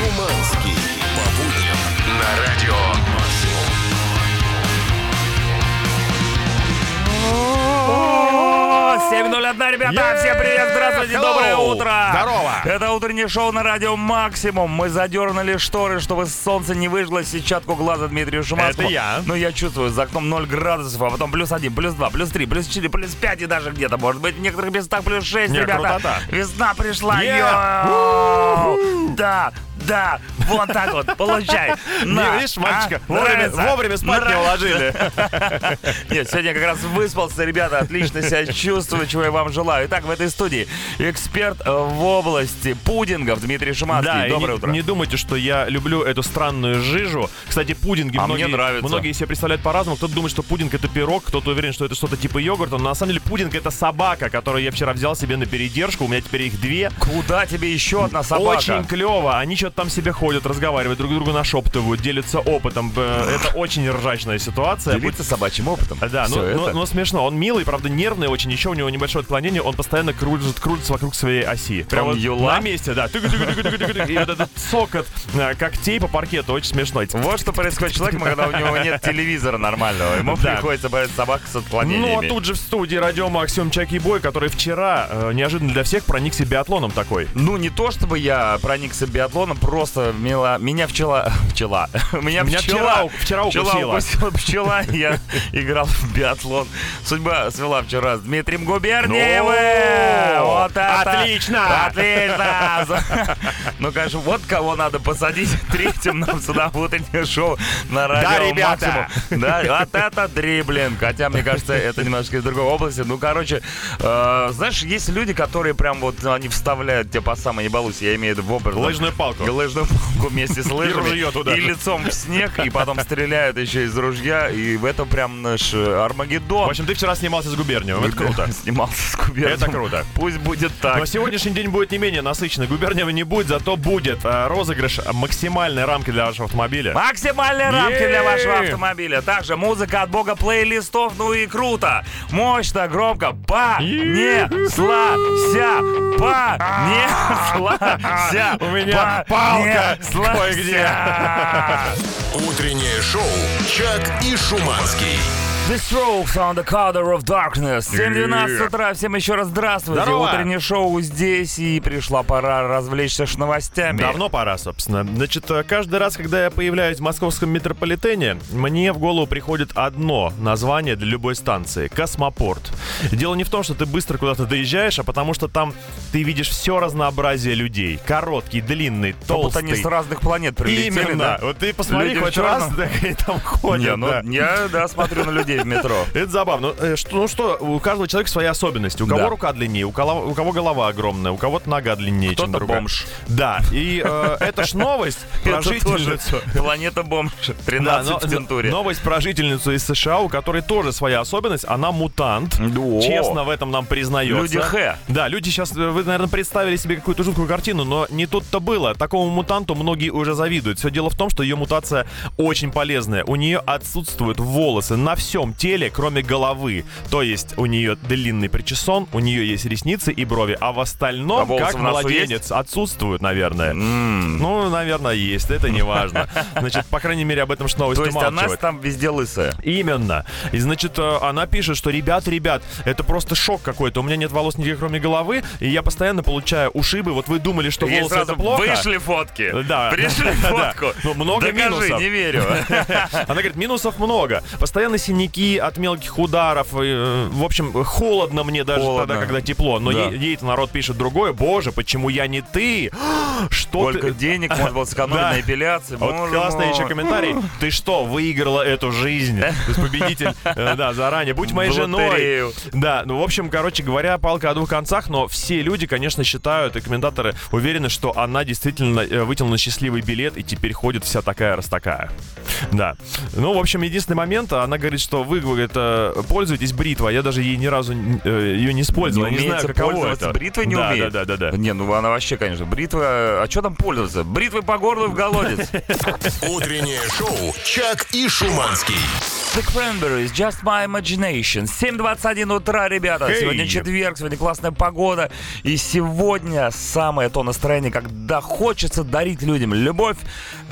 Шуманский. По будням на радио «Максимум». О, 7.01, ребята, всем привет, здравствуйте, Hello. доброе утро. Здорово. Это утреннее шоу на радио Максимум. Мы задернули шторы, чтобы солнце не выжгло сетчатку глаза Дмитрию Шуманскому. Это я. Ну, я чувствую, за окном 0 градусов, а потом плюс 1, плюс 2, плюс 3, плюс 4, плюс 5 и даже где-то, может быть, в некоторых местах плюс 6, Не, ребята. крутота. Весна пришла, Yeah. йоу. Да, да, вот так вот, получай. Не, На. видишь, мальчика, А? вовремя, вовремя спать не Нравится? уложили. Нет, сегодня как раз выспался, ребята, отлично себя чувствую, чего я вам желаю. Итак, в этой студии эксперт в области пудингов Дмитрий Шиманский. Да, Доброе не, утро. не думайте, что я люблю эту странную жижу. Кстати, пудинги А многие, мне нравится. многие себе представляют по-разному. Кто-то думает, что пудинг это пирог, кто-то уверен, что это что-то типа йогурта. Но на самом деле пудинг это собака, которую я вчера взял себе на передержку. У меня теперь их две. Куда тебе еще одна собака? Очень клево. Они что-то там себе ходят, разговаривают, друг другу нашептывают, делятся опытом. Это очень ржачная ситуация. Делиться собачьим опытом. Да, Всё ну, это. ну, ну, смешно. Он милый, правда, нервный очень. Еще у него небольшое отклонение. Он постоянно кружит, крутится вокруг своей оси. Прям Он вот на месте, да. И вот этот сокот э, когтей по паркету очень смешно. Вот что происходит человеком, когда у него нет телевизора нормального. Ему Да. приходится бояться собак с отклонениями. Ну, а тут же в студии радио Максим Чаки Бой, который вчера э, неожиданно для всех проникся биатлоном такой. Ну, не то чтобы я проникся биатлоном, просто мила- меня пчела... Пчела. Меня, Меня пчела, вчера- вчера укусила. укусила пчела, я играл в биатлон. Судьба свела вчера с Дмитрием Губерниевым. Ну, Вот это... отлично! Отлично! Ну, конечно, вот кого надо посадить третьим нам сюда в утреннее шоу на радио ребята! Максимум. Да, вот это дриблинг. Хотя, мне кажется, это немножко из другой области. Ну, короче, э, знаешь, есть люди, которые прям вот, они вставляют тебе по самой не балуйся, я имею в виду в образ. Лыжную палку. Лыжную палку вместе с лыжами. ружье туда и лицом в снег, и потом стреляют еще из ружья. И в этом прям наш э, Армагеддон. В общем, ты вчера снимался с Губерниевым. Это круто. Снимался с Кубером. Это круто. Пусть будет так. Но сегодняшний день будет не менее насыщенный. Губерниева не будет, зато будет э, розыгрыш максимальной рамки для вашего автомобиля. Максимальные рамки для вашего автомобиля. Также музыка от бога плейлистов, ну и круто. Мощно, громко. Понеслася. Понеслася. У меня палка кое-где. Утреннее шоу «Чак и Шуманский». The Strokes on the Color of Darkness. 7.12 утра. Всем еще раз здравствуйте. Здорово. Утреннее шоу здесь, и пришла пора развлечься с новостями. Давно пора, собственно. Значит, э, каждый раз, когда я появляюсь в московском метрополитене, мне в голову приходит одно название для любой станции — космопорт. Дело не в том, что ты быстро куда-то доезжаешь, а потому что там ты видишь все разнообразие людей. Короткий, длинный, толстый. будто они с разных планет прилетели, Именно. да? Вот ты посмотри Люди хоть раз, так и там ходят. Не, ну, да. я, да, смотрю на людей в метро. Это забавно. Ну, э, что, ну что, у каждого человека свои особенности. У кого Да. рука длиннее, у кого, у кого голова огромная, у кого-то нога длиннее, чем другая. бомж. Да, и э, это ж новость про жительницу. планета бомж. Да, 13 но- в тентуре. новость про жительницу из США, у которой тоже своя особенность. Она мутант. Да. Честно в этом нам признается. Люди Х. Да, люди сейчас, э, вы, наверное, представили себе какую-то жуткую картину, но не тут-то было. Такому мутанту многие уже завидуют. Все дело в том, что ее мутация очень полезная. У нее отсутствуют волосы на всем теле, кроме головы. То есть у нее длинный причесон, у нее есть ресницы и брови, а в А остальном, волосы как младенец, отсутствуют, наверное. М. Ну, наверное, есть, это не важно. Значит, по крайней мере, об этом ж новость То есть она там везде лысая. Именно. И значит, э, она пишет, что ребят, ребят, это просто шок какой-то. У меня нет волос нигде, кроме головы, и я постоянно получаю ушибы. Вот вы думали, что волосы это плохо. Вышли фотки. Да. Пришли фотку. Ну, много минусов. не верю. Она говорит, минусов много. Постоянно синяки от мелких ударов. э, В общем, холодно мне даже Холодно. тогда, когда тепло. Но Да. ей- ей-то народ пишет другое. Боже, почему я не ты? Что Сколько ты... денег можно было сэкономить Да. на эпиляции. Вот Боже классный мой. еще комментарий. Ты что, выиграла эту жизнь? То есть победитель, э, да, заранее. Будь моей женой. Да, ну, в общем, короче говоря, палка о двух концах, но все люди, конечно, считают, и комментаторы уверены, что она действительно э, вытянула счастливый билет и теперь ходит вся такая раз такая. Да. Ну, в общем, единственный момент, она говорит, что вы, говорит, э, пользуетесь бритвой, а я даже ей ни разу э, ее не использовал. Не я не знаю, каково пользоваться это. бритвой не да, умеет? Да, да, да, да. Не, ну она вообще, конечно, бритва... А что там пользоваться? Бритвой по горлу и в голодец. Утреннее шоу «Чак и Шуманский». The Cranberries, Just My Imagination. 7.21 утра, ребята. Hey. Сегодня четверг, сегодня классная погода. И сегодня самое то настроение, когда хочется дарить людям любовь,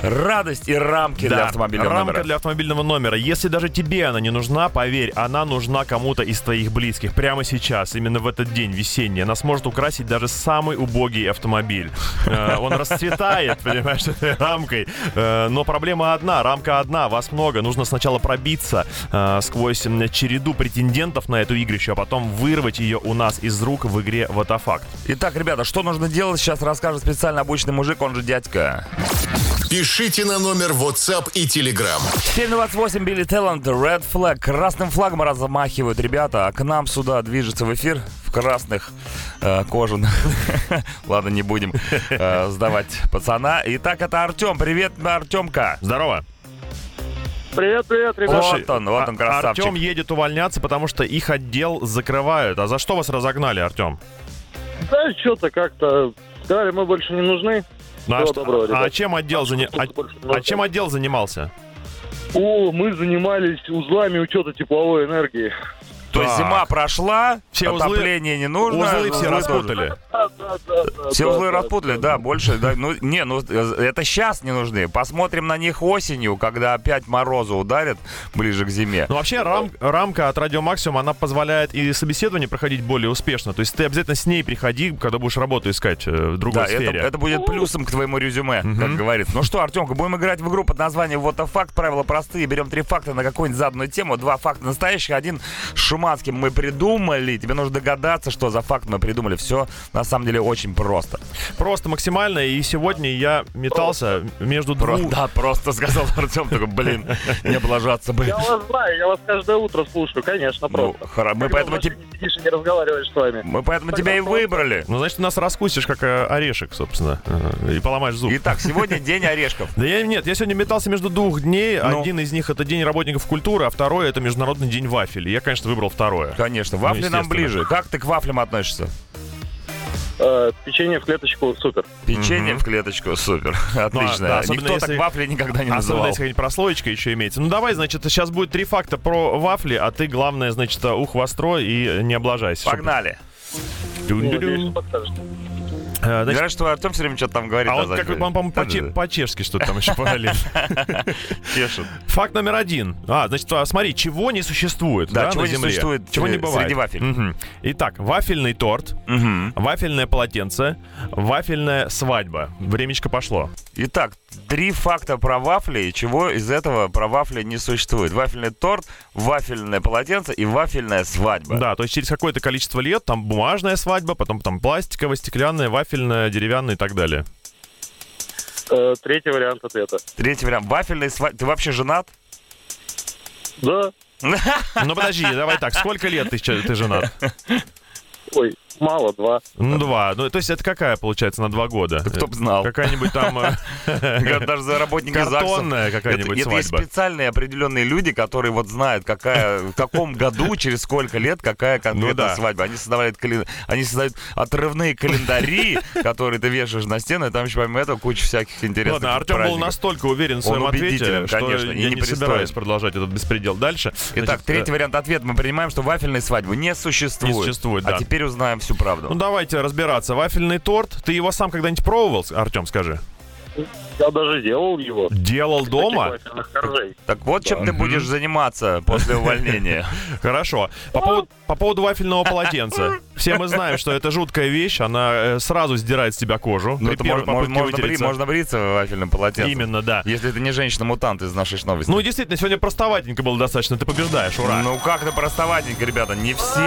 радость и рамки для автомобильного рамка номера. для автомобильного номера. Если даже тебе она не нужна, поверь, она нужна кому-то из твоих близких. Прямо сейчас, именно в этот день весенний. Она сможет украсить даже самый убогий автомобиль. Э, Он расцветает, понимаешь, этой рамкой. Э, Но проблема одна, рамка одна, вас много. Нужно сначала пробиться э, сквозь череду претендентов на эту игрищу, а потом вырвать ее у нас из рук в игре Ватафакт. Итак, ребята, что нужно делать, сейчас расскажет специально обученный мужик, он же дядька. Пишите на номер WhatsApp и Telegram. 728 Билли Талант, Red Flag. Красным флагом размахивают ребята, а к нам сюда движется в эфир в красных э, кожаных. Ладно, не будем э, сдавать пацана. Итак, это Артем. Привет, Артемка. Здорово. Привет, привет, ребят. Вот он, вот он, А- красавчик. Артем едет увольняться, потому что их отдел закрывают. А за что вас разогнали, Артем? Да, что-то как-то сказали, мы больше не нужны. Ну, а, доброго, а ребят. чем отдел а- не а нужно. чем отдел занимался? О, мы занимались узлами учета тепловой энергии. То есть зима прошла, Все узлы- отопление не нужно. Узлы все распутали. Все узлы распутали, да, больше, да, ну, не, ну, это сейчас не нужны. Посмотрим на них осенью, когда опять морозы ударят ближе к зиме. Ну, вообще, рам- рамка от Радио Максимум, она позволяет и собеседование проходить более успешно. То есть ты обязательно с ней приходи, когда будешь работу искать э, в другой Да, это, сфере. это будет плюсом к твоему резюме, как говорится. Ну что, Артемка, будем играть в игру под названием Вот факт. Правила простые. Берем три факта на какую-нибудь заданную тему. Два факта настоящих, один с шуманским мы придумали. Тебе нужно догадаться, что за факт мы придумали. Все на самом деле очень просто. Просто максимально. И сегодня я метался между Про- двух... Да, просто сказал Артем. Такой, блин, не облажаться бы. Я вас знаю, я вас каждое утро слушаю, конечно, Ну, просто. хоро- мы поэтому, в теб- машине сидишь и не разговариваешь с вами. мы поэтому тебя и выбрали. Ну, значит, ты нас раскусишь, как э, орешек, собственно, э, и поломаешь зуб. Итак, сегодня день орешков. Да я нет, я сегодня метался между двух дней. Ну? Один из них это День работников культуры, а второй это Международный день вафель. Я, конечно, выбрал второе. Конечно, вафли нам естественно. ближе. Как ты к вафлям относишься? Э, печенье в клеточку, супер. Печенье в клеточку, супер, отлично. Ну, да, особенно Никто если- так вафли никогда не Особенно называл. если какая-нибудь прослоечка еще имеется. Ну давай, значит, сейчас будет три факта про вафли, а ты, главное, значит, ух востро и не облажайся. чтобы- Погнали. Надеюсь, Э, значит, Говорят, что Артем все время что-то там говорит. а вот как, заднем по-моему, по-че- по-чешски что-то там еще параллельно. Чешет. Факт номер один. А, значит, а, смотри, чего не существует Да, да, чего на не Земле? существует, Чего не э, бывает. среди вафель. Мгм. Итак, вафельный торт, Мгм. вафельное полотенце, вафельная свадьба. Времечко пошло. Итак, три факта про вафли, и чего из этого про вафли не существует. Вафельный торт, вафельное полотенце и вафельная свадьба. Да, то есть через какое-то количество лет там бумажная свадьба, потом там пластиковая, стеклянная, вафельная, деревянная и так далее. Э, Третий вариант ответа. Третий вариант. Вафельная свадьба. Ты вообще женат? Да. Ну подожди, давай так, сколько лет ты, ты женат? Ой, мало, два. Ну, два. Ну, то есть это какая, получается, на два года? Кто б знал. Какая-нибудь там э, Даже за работники ЗАГСа. картонная какая-нибудь это есть свадьба. специальные определенные люди, которые вот знают, какая, в каком году, через сколько лет, какая Ну да. свадьба. Они создавали, они создают отрывные календари, которые ты вешаешь на стену, и там еще помимо этого куча всяких интересных Ладно, Артем был настолько уверен в своем ответе, что конечно, и я не собираюсь продолжать этот беспредел дальше. Итак, третий э, вариант ответа. Мы принимаем, что вафельной свадьбы не существует. Не существует, А да. теперь узнаем всю правду. Ну давайте разбираться. Вафельный торт. Ты его сам когда-нибудь пробовал, Артем, скажи? Я даже делал его. Делал дома? Вафельных коржей. Так вот, чем ты будешь заниматься после увольнения. Хорошо. По поводу вафельного полотенца. Все мы знаем, что это жуткая вещь. Она э, сразу сдирает с тебя кожу. Ну, это мож- можно, бри- вытереться. можно бриться в вафельном полотенце. Именно, да. Если это не женщина-мутант из нашей новости. Ну, действительно, сегодня простоватенько было достаточно. Ты побеждаешь, ура. Ну как-то простоватенько, ребята. Не все,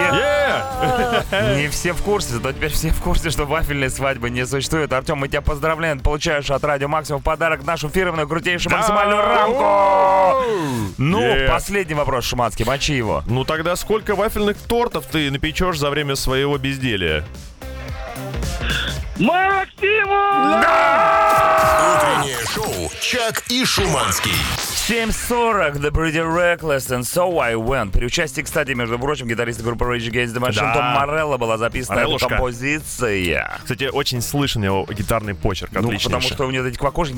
не все в курсе, зато теперь все в курсе, что вафельной свадьбы не существует. Артем, мы тебя поздравляем. Ты получаешь от Радио Максимум в подарок нашу фирменную крутейшую Да! максимальную рамку. Ну, последний вопрос, Шуманский, мочи его. Ну тогда сколько вафельных тортов ты напечешь за время своего безделия? Максимум! Утреннее шоу «Чак и Шуманский». 7.40, The Pretty Reckless and So I Went. При участии, кстати, между прочим, гитариста группы Rage Against the Machine Да. Том Морелло была записана эта композиция. Кстати, очень слышен его гитарный почерк. Ну, потому что у него эти квакошки...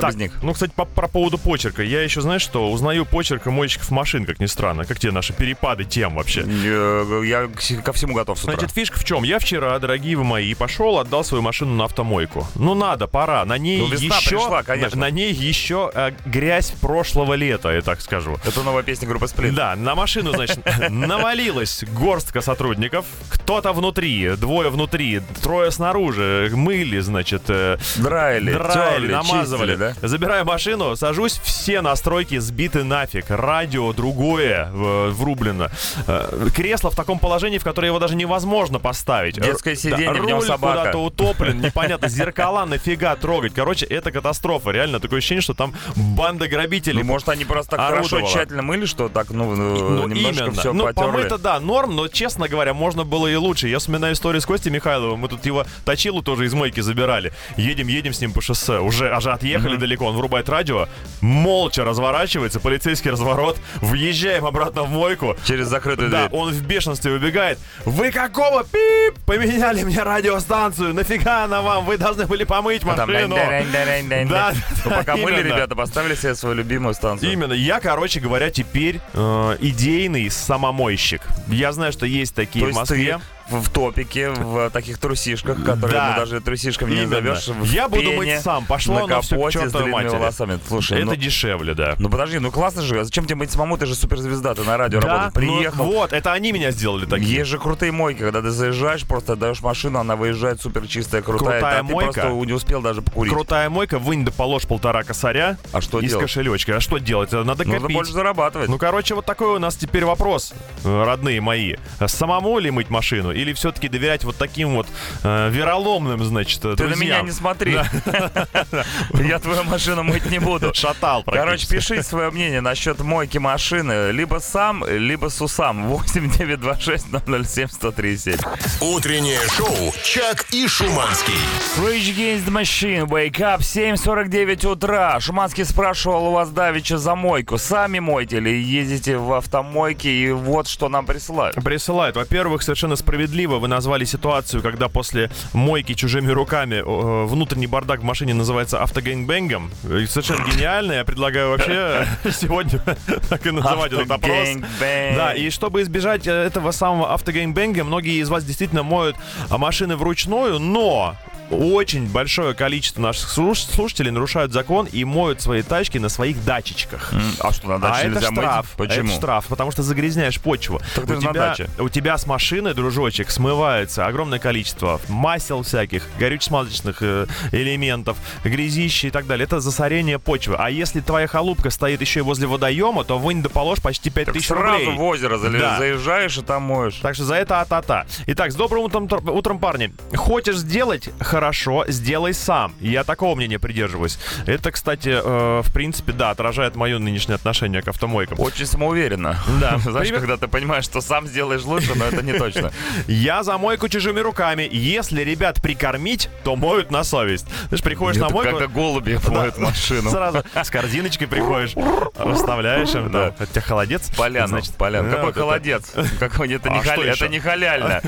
Так, ну, кстати, по, про поводу почерка. Я еще, знаешь что, узнаю почерк мойщиков машин, как ни странно. Как тебе наши перепады тем вообще? Э, Я ко всему готов с утра. Значит, фишка в чем? Я вчера, дорогие вы мои, пошел, отдал свою машину на автомойку. Ну надо, пора. На ней Ну, еще, пришла, конечно. На, ней еще э, грязь прошлого лета, я так скажу. Это новая песня группы Сплит. Да, на машину, значит, навалилась горстка сотрудников. Кто-то внутри, двое внутри, трое снаружи. Мыли, значит, э, Драили, драили, терли, намазывали. чистили, да? Забираю машину, сажусь, все настройки сбиты нафиг. Радио другое э, врублено. Э, Кресло в таком положении, в которое его даже невозможно поставить. Детское Р- сиденье, в нем собака. куда-то утоплен, непонятно, зеркала нафига трогать. Короче, это катастрофа. Реально, такое ощущение, что там банда грабителей. Ну, может, они просто так хорошо тщательно мыли, что так, ну, Ну, немножко именно. все ну, потерли. помыто, да, норм, но, честно говоря, можно было и лучше. Я вспоминаю историю с Костей Михайловым. Мы тут его точилу тоже из мойки забирали. Едем, едем с ним по шоссе. Уже, аж отъехали далеко. Он врубает радио, молча разворачивается, полицейский разворот. Въезжаем обратно в мойку. Через закрытую Да, дверь. он в бешенстве убегает. Вы какого пип? Поменяли мне радиостанцию. Нафига она вам? Вы должны были помыть А там машину. дань-дань-дань-дань-дань. Да, Ну, да, пока мыли, ребята, поставили себе свою любимую станцию. Именно. Я, короче говоря, теперь э, идейный самомойщик. Я знаю, что есть такие То в есть Москве. Ты в, топике, в таких трусишках, которые Да. ну, даже трусишками не назовешь. Я буду мыть сам. Пошло на капоте с чертовой длинными волосами. Слушай, Это ну, дешевле, да. ну подожди, ну классно же. Зачем тебе мыть самому? Ты же суперзвезда, ты на радио Да, работаешь. Приехал. ну вот, это они меня сделали такие. Есть же крутые мойки, когда ты заезжаешь, просто отдаешь машину, она выезжает супер чистая, крутая, Крутая а ты мойка. просто не успел даже покурить. Крутая мойка, вынь да положь полтора косаря А что из делать? кошелечка. А что делать? Надо Нужно копить. больше зарабатывать. Ну, короче, вот такой у нас теперь вопрос, э, родные мои. Самому ли мыть машину или все-таки доверять вот таким вот э, вероломным, значит, ты на друзьям? меня не смотри. Я твою машину мыть не буду. Шатал Короче, пиши свое мнение насчет мойки машины. Либо сам, либо с усам. 8926 007 137. Утреннее шоу «Чак и Шуманский». Rage Against the Machine, Wake Up, 7.49 утра. Шуманский спрашивал у вас давеча за мойку. Сами мойте или ездите в автомойке и вот что нам присылают. Присылают. Во-первых, совершенно справедливо вы назвали ситуацию, когда после мойки чужими руками э, внутренний бардак в машине называется автогэнgbэнгом. И Совершенно гениально. Я предлагаю вообще сегодня так и называть этот опрос. Да, и чтобы избежать этого самого автогеймбенга, многие из вас действительно моют а, машины вручную, но очень большое количество наших слуш- слушателей нарушают закон и моют свои тачки на своих дачечках. А что, на а даче это нельзя мыть? штраф. Почему? Это штраф, потому что загрязняешь почву. Так у, же на тебя, даче. у тебя с машины, дружочек, смывается огромное количество масел всяких, горюче-смазочных э, элементов, грязища и так далее. Это засорение почвы. А если твоя халупка стоит еще и возле водоема, то вынь да положь почти Так 5000 сразу рублей. в озеро Да. заезжаешь и там моешь. Так что за это а-та-та. Итак, с добрым утром, тр- утром, парни. Хочешь сделать хорошо, сделай сам. Я такого мнения придерживаюсь. Это, кстати, э, в принципе, да, отражает мое нынешнее отношение к автомойкам. Очень самоуверенно. Да. Знаешь, Привет. когда ты понимаешь, что сам сделаешь лучше, но это не точно. Я за мойку чужими руками. Если ребят прикормить, то моют на совесть. Ты же приходишь на мойку... когда голуби моют машину. Сразу с корзиночкой приходишь, расставляешь им, да. У тебя холодец? Поляну, Значит, поляну. э, Какой холодец? Какой это не А что халя- еще? это не халяльно.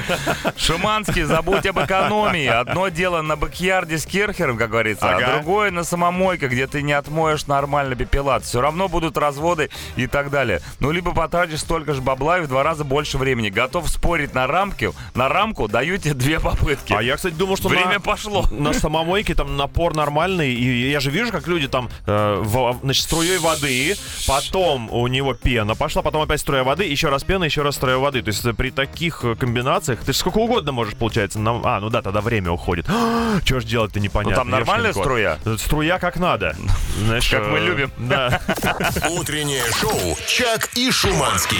Шиманский, забудь об экономии. Одно дело на бэкьярде с керхером, как говорится, Ага. а другое на самомойке, где ты не отмоешь нормально пепелат. Все равно будут разводы и так далее. Ну, либо потратишь столько же бабла и в два раза больше времени. Готов спорить на рамке, на рамку даю тебе две попытки. А я, кстати, думал, что Время на, пошло. на самомойке там напор нормальный. И я же вижу, как люди там, э, в- значит, струей воды, потом у него пена пошла, потом опять струя воды, еще раз пена, еще раз струя воды. То есть при таких э, комбинациях ты же сколько угодно можешь, получается. на- А, ну да, тогда время уходит. Что ж делать-то непонятно. Ну, там нормальная струя? Струя как надо. Знаешь, Как мы любим. Да. Утреннее шоу «Чак и Шуманский».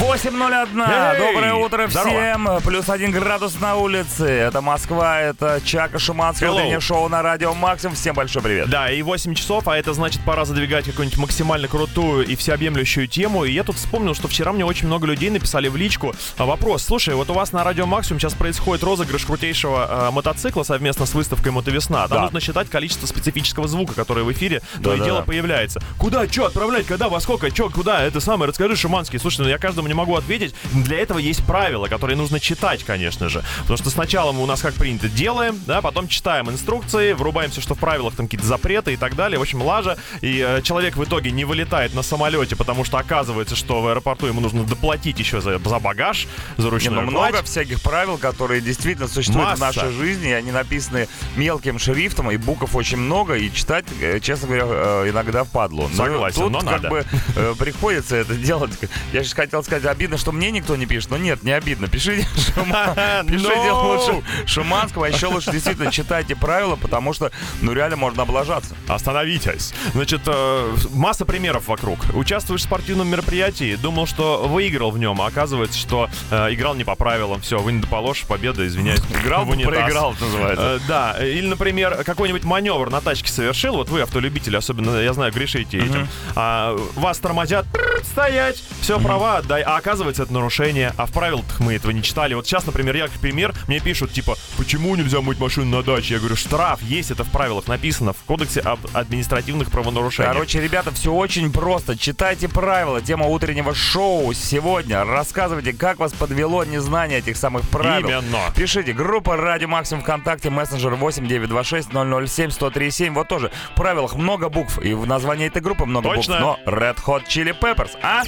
8.01. Эй! Доброе утро Здорово. всем. Плюс один градус на улице. Это Москва, это Чака Шуманский. Hello. Утреннее шоу на радио Максим. Всем большой привет. Да, и 8 часов, а это значит пора задвигать какую-нибудь максимально крутую и всеобъемлющую тему. И я тут вспомнил, что вчера мне очень много людей написали в личку а, вопрос. Слушай, вот у вас на Радио Максимум сейчас происходит розыгрыш крутейшего э, мотоцикла совместно с выставкой Мотовесна. Там Да. нужно считать количество специфического звука, который в эфире то и Да-да-да. дело появляется. Куда, что отправлять, когда, во сколько, что, куда, это самое, расскажи, Шуманский. Слушай, ну я каждому не могу ответить. Для этого есть правила, которые нужно читать, конечно же. Потому что сначала мы у нас как принято делаем, да, потом читаем инструкции, врубаемся, что в правилах там какие-то запреты и так далее. В общем, лажа. И э, человек в итоге не вылетает на самолете, потому что оказывается, что в аэропорту ему нужно доплатить еще за, за багаж, за Не, ручной ну, много кладь. всяких правил, которые действительно существуют в Масса. нашей жизни, и они написаны мелким шрифтом, и букв очень много, и читать, э, честно говоря, э, иногда впадло. Ну, Согласен, тут но как надо. бы э, приходится это делать. Я сейчас хотел сказать, обидно, что мне никто не пишет, но нет, не обидно. Пишите, Шума- пишите No! лучше Шуманского, еще лучше действительно читайте правила, потому что, ну, реально можно облажаться. Остановитесь. Значит, э, масса примеров вокруг. Участвуешь в спортивном мероприятии, думал, что выиграл в нем, а оказывается, что э, играл не по правилам. Все, вы не доположь, победа, извиняюсь. Играл, в унитаз. проиграл, называется. Э, да, или, например, какой-нибудь маневр на тачке совершил, вот вы, автолюбители, особенно, я знаю, грешите этим, а, вас тормозят, «Прррр, стоять, все, права отдай, а оказывается, это нарушение, а в правилах мы этого не читали. Вот сейчас, например, я, как пример, мне пишут, типа, почему нельзя мыть машину на даче? Я говорю, штраф есть, это в правилах написано, в кодексе об административных правонарушениях. Короче, ребята, все очень просто. Читайте правила. Тема утреннего шоу сегодня. Рассказывайте, как вас подвело незнание этих самых правил. Именно. Пишите. Группа Радио Максимум ВКонтакте, мессенджер 8926 007 1037. Вот тоже. В правилах много букв. И в названии этой группы много Точно. букв. Но Red Hot Chili Peppers, а?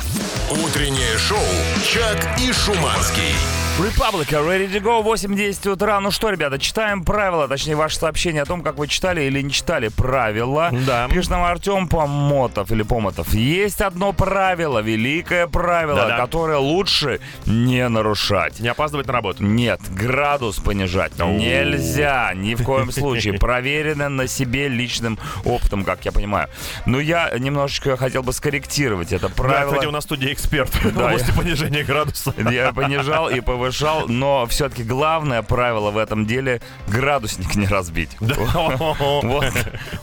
Утреннее шоу «Чак и Шуманский». Republica, ready to go, 8.10 утра. Ну что, ребята, читаем правила, точнее, ваше сообщение о том, как вы читали или не читали правила. Да. Пишет нам Артем Помотов или Помотов. Есть одно правило, великое правило, Да-да. которое лучше не нарушать. Не опаздывать на работу. Нет, градус понижать Оу. нельзя, ни в коем случае. Проверено на себе личным опытом, как я понимаю. Но я немножечко хотел бы скорректировать это Да, правило. кстати, у нас в студии эксперт в Да, области я- понижения градуса. Я понижал и повышал, но все-таки главное правило в этом деле — градусник не разбить.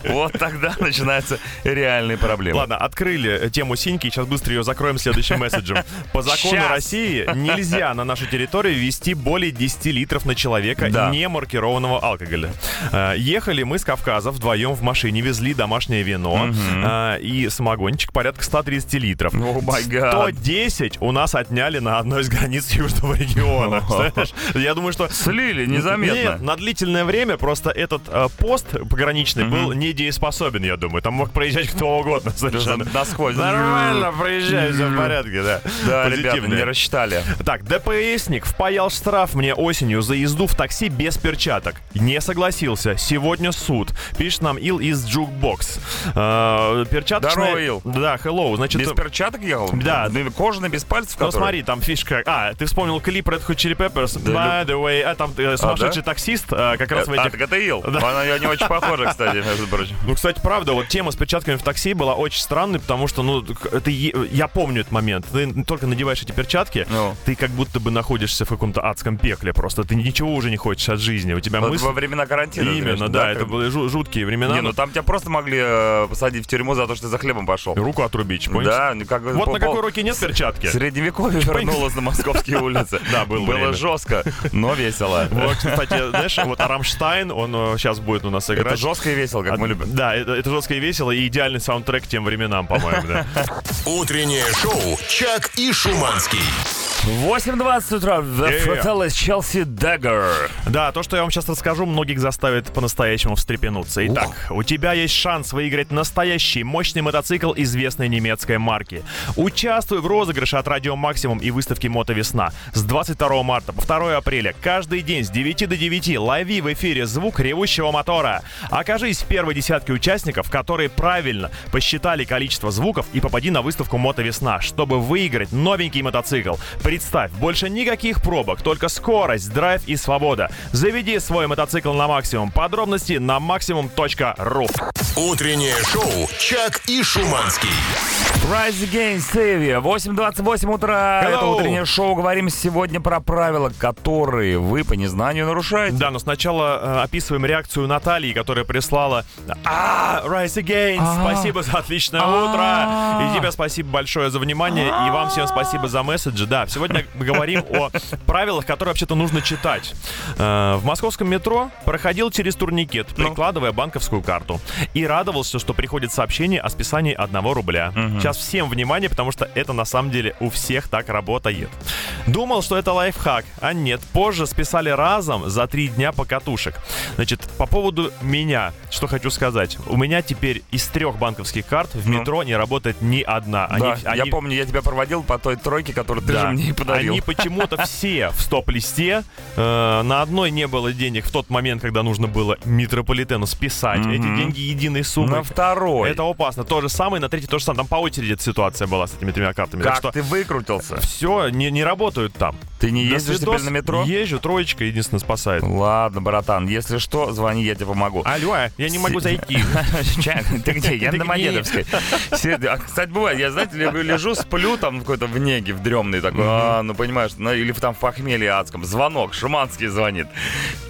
Вот, тогда начинаются реальные проблемы. Ладно, открыли тему синьки, сейчас быстро ее закроем следующим месседжем. По закону. России нельзя на нашу территорию ввести более 10 литров на человека не маркированного алкоголя. Э, Ехали мы с Кавказа вдвоем в машине, везли домашнее вино э, и самогончик порядка 130 литров. О май гад. 110 у нас отняли на одной из границ южного региона. Знаешь, Я думаю, что Слили незаметно. нет, на длительное время просто этот э, пост пограничный был недееспособен, я думаю. Там мог проезжать кто угодно совершенно. Насквозь. Нормально, проезжай, все в порядке, да. Да, ребята, не рассчитали. Так, DPСник впаял штраф мне осенью за езду в такси без перчаток. Не согласился. Сегодня суд. Пишет нам Ил из Jukebox. Э, перчаточная... Здорово, Ил. Да, hello. Значит, Без перчаток ехал? Да. Кожаный, без пальцев? ну который? смотри, там фишка. А, ты вспомнил клип Red Hot Chili Peppers. Да, By the way, а там э, сумасшедший таксист э, как раз в А, этих так это Ил. Она не очень похожа, кстати, между прочим. Ну, кстати, правда, вот тема с перчатками в такси была очень странной, потому что, ну, е- я помню этот момент. Ты только надеваешь эти перчатки, Ну. ты как будто бы находишься в каком-то адском пекле просто. Ты ничего уже не хочешь от жизни. У тебя мысли... во времена карантина. Именно, да, это были жу- жуткие времена. Не, ну там тебя просто могли э, посадить в тюрьму за то, что ты за хлебом пошел. Руку отрубить, понял? Да, ну как Вот на какой руке нет перчатки. Средневековье вернулось на московские улицы. Да, было Было время. жестко, но весело. Вот, кстати, знаешь, вот Рамштайн, он сейчас будет у нас играть. Это жестко и весело, как мы любим. Да, это, это жестко и весело, и идеальный саундтрек тем временам, по-моему, да. Утреннее шоу «Чак и Шуманский». 8.20 утра. The Yeah. Fratellis Chelsea Dagger. Да, то, что я вам сейчас расскажу, многих заставит по-настоящему встрепенуться. Итак, у тебя есть шанс выиграть настоящий мощный мотоцикл известной немецкой марки. Участвуй в розыгрыше от Радио Максимум и выставки Мото Весна с 22 марта по 2 апреля. Каждый день с 9 до 9 лови в эфире звук ревущего мотора. Окажись в первой десятке участников, которые правильно посчитали количество звуков и попади на выставку Мото Весна, чтобы выиграть новенький мотоцикл. Представь, больше никаких пробок, только скорость, драйв и свобода. Заведи свой мотоцикл на максимум. Подробности на максимум.ру. Утреннее шоу «Чак и Шуманский». Rise Against Stevie. 8.28 утра. Hello. Это утреннее шоу. Говорим сегодня про правила, которые вы по незнанию нарушаете. Да, но сначала э, описываем реакцию Натальи, которая прислала «А, Rise Against, А. спасибо за отличное А. утро!» И тебе спасибо большое за внимание, и вам всем спасибо за месседжи. Да, сегодня мы говорим о правилах, которые вообще-то нужно читать. Э, В московском метро проходил через турникет, Ну. прикладывая банковскую карту, и радовался, что приходит сообщение о списании одного рубля. Сейчас всем внимание, потому что это на самом деле у всех так работает. Думал, что это лайфхак, а нет. Позже списали разом за три дня покатушек. Значит, по поводу меня, что хочу сказать. У меня теперь из трех банковских карт в Ну. метро не работает ни одна. Они, Да, я они- помню, я тебя проводил по той тройке, которую ты да. же мне и подарил. Они почему-то все в стоп-листе. Э, на одной не было денег в тот момент, когда нужно было метрополитену списать. Эти деньги единой суммой. На второй. Это опасно. То же самое, на третий то же самое. Там по очереди эта ситуация была с этими тремя картами. Как так что ты выкрутился? все, не, не работают там. Ты не ездишь теперь на метро? Езжу, троечка единственное спасает. Ладно, братан, если что, звони, я тебе помогу. Алло, я не могу зайти. Ты где? Я на? Домодедовской. А, Кстати, бывает, я, знаете, лежу- сплю там какой-то в неге, в дремной такой, а, ну понимаешь, ну, или там в похмелье адском. Звонок, Шуманский звонит.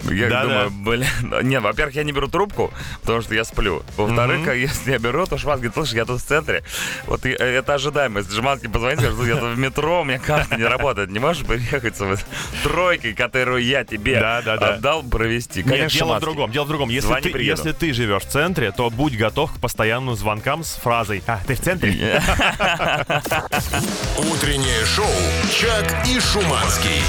Я Да-да. думаю, блин, да, не, во-первых, я не беру трубку, потому что я сплю. Во-вторых, а если я беру, то Шуманский говорит, слушай, я тут в центре. Вот и, э, это ожидаемо. Если Шуманский позвонит, скажет, я тут в метро, у меня карта не работает. Не можешь приехать с вот тройкой, которую я тебе Да-да-да. отдал провести? Нет, Конечно, дело в другом. Дело в другом. Если Звони, ты, приеду. если ты живешь в центре, то будь готов к постоянным звонкам с фразой «А, ты в центре?» Утреннее шоу «Чак и Шуманский».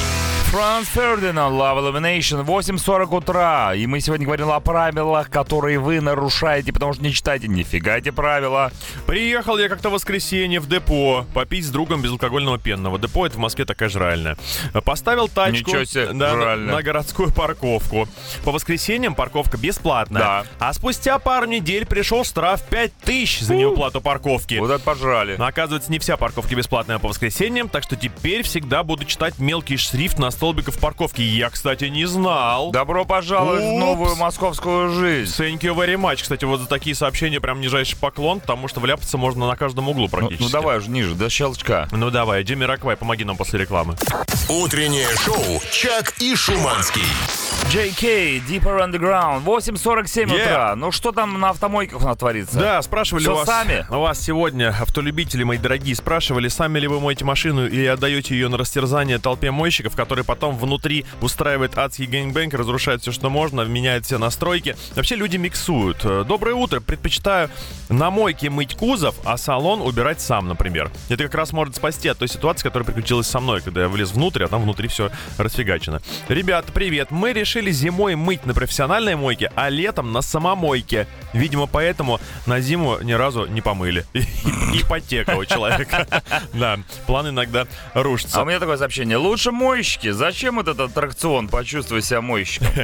Франс Фердинанд, Love Illumination, 8.40 утра. И мы сегодня говорим о правилах, которые вы нарушаете, потому что не читаете нифига эти правила. Приехал я как-то в воскресенье в депо попить с другом безалкогольного пенного. Депо это в Москве такая жральная. Поставил тачку Ничего себе, да, на, на городскую парковку. По воскресеньям парковка бесплатная. Да. А спустя пару недель пришел штраф 5000 за неуплату парковки. Вот это пожрали. Но оказывается, не вся парковка бесплатная по воскресеньям, так что теперь всегда буду читать мелкий шрифт на столбиках парковки. Я, кстати, не знал. Добро пожаловать в Упс. новую московскую жизнь. Thank you very much. Кстати, вот за такие сообщения прям нижайший поклон, потому что вляпаться можно на каждом углу Ну, практически. ну давай уже ниже, до щелчка. Ну давай, Jamiroquai, помоги нам после рекламы. Утреннее шоу «Чак и Шуманский». JK, Deeper Underground, 8.47 Yeah. утра. Ну что там на автомойках у нас творится? Да, спрашивали Всё у вас, сами? у вас сегодня, автолюбители мои дорогие, спрашивали, сами ли вы моете машину или отдаете ее на растерзание толпе мойщиков, которые потом внутри устраивает адский gangbang, разрушает все, что можно, меняет все настройки. Вообще люди миксуют. Э, Доброе утро, предпочитаю на мойке мыть кузов, а салон убирать сам, например. Это как раз может спасти от той ситуации, которая приключилась со мной, когда я влез внутрь, а там внутри все расфигачено. Ребята, привет. Мы решили зимой мыть на профессиональной мойке, а летом на самомойке. Видимо, поэтому на зиму ни разу не помыли. Ипотека у человека. Да, план иногда А у рушится. меня такое сообщение. Лучше мойщики. Зачем этот аттракцион почувствовать себя мойщиком?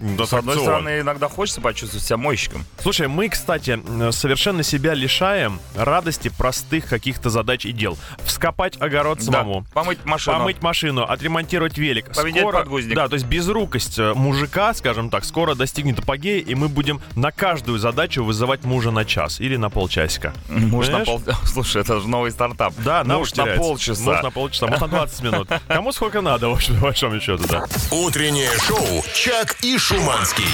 Ну, С одной стороны, иногда хочется почувствовать себя мойщиком. Слушай, мы, кстати, совершенно себя лишаем радости простых каких-то задач и дел. Вскопать огород самому. Помыть машину. Помыть машину, отремонтировать велик. Поменять Скоро- подгузник. Да, то есть безрукость э, мужика, скажем так, скоро достигнет апогея, и мы будем на каждую задачу вызывать мужа на час или на полчасика. Муж на пол... Слушай, это же новый стартап. Да, Муж на полчаса. Может на полчаса, может на 20 минут. Кому сколько надо, в общем, по большому счету, да. Утреннее шоу «Чак и Шуманский».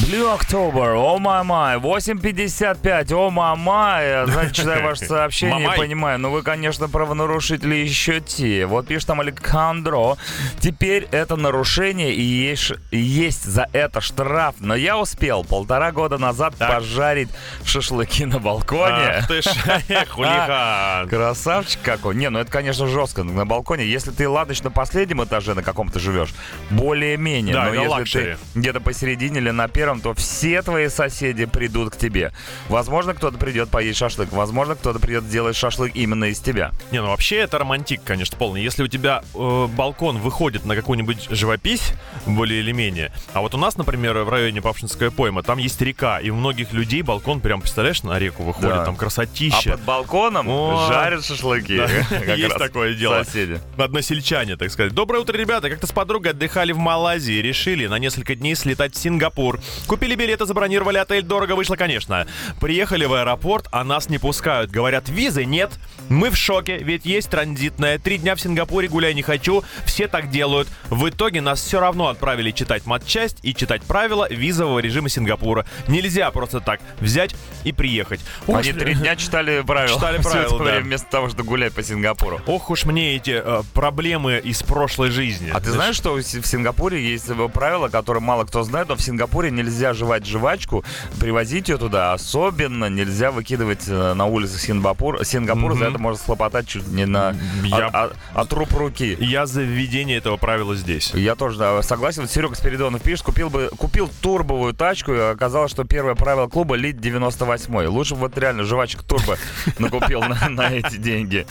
Blue October, о мамай, 8.55, о мамай. Знаете, читаю ваше сообщение и понимаю, ну вы, конечно, правонарушители еще те. Вот пишет там Александро, теперь это нарушение и есть, есть за это штраф. Но я успел полтора года назад Так. пожарить шашлыки на балконе. Ах ты ж, хулиган. Красавчик какой. Не, ну это, конечно, жестко на балконе. Если ты, ладно, еще на последнем этаже на каком-то живешь, более-менее. Да, Но если luxury. ты где-то посередине или на первом, то все твои соседи придут к тебе. Возможно, кто-то придет поесть шашлык. Возможно, кто-то придет сделать шашлык именно из тебя. Не, ну вообще это романтик, конечно, полный. Если у тебя э, балкон выходит на какую-нибудь живопись, более или менее, а вот у нас, например, в районе Павшинская пойма, там есть река, и у многих людей балкон прям, представляешь, на реку выходит, Да. там А красотища. под балконом О. жарят шашлыки. Да, есть такое дело. Соседи. Односельчане, так сказать. Доброе утро, ребята. Как-то с подругой отдыхали в Малайзии. Решили на несколько дней слетать в Сингапур. Купили билеты, забронировали отель, дорого вышло, конечно. Приехали в аэропорт, а нас не пускают. Говорят, визы нет. Мы в шоке, ведь есть транзитная. Три дня в Сингапуре гуляй не хочу. Все так делают. В итоге нас все равно отправили читать матчасть и читать правила визового режима Сингапура. Нельзя просто так взять и приехать. Они три дня читали правила. Читали правила, да. вместо того, чтобы гулять по Сингапуру. Ох уж мне эти э, проблемы из прошлой жизни. А ты знаешь, что в Си- в Сингапуре есть правило, которое мало кто знает, но в Сингапуре нельзя жевать жвачку, привозить ее туда, особенно нельзя выкидывать э, на улицах Сингапура. Сингапура за это можно схлопотать чуть не на Я- от, от- от труп руки. Я за введение этого правила здесь. Я тоже да, согласен. Вот Серега Спиридонов пишет, купил бы купил турбовую тачку, и оказалось, что первое правило клуба лить 98 Лучше бы вот реально жвачек турбо накупил на, на эти деньги.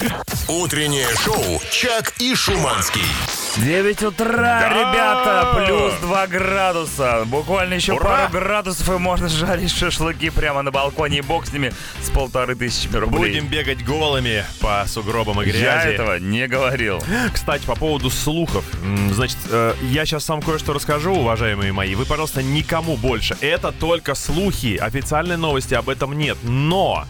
Утреннее шоу «Чак и Шуманский». 9 утра, ребята, плюс 2 градуса. Буквально еще Ура! пару градусов, и можно жарить шашлыки прямо на балконе и бог с ними с полторы тысячи рублей. Будем бегать голыми по сугробам и грязи. Я этого не говорил. Кстати, по поводу слухов. Значит, э, я сейчас вам кое-что расскажу, уважаемые мои. Вы, пожалуйста, никому больше. Это только слухи. Официальной новости об этом нет. Но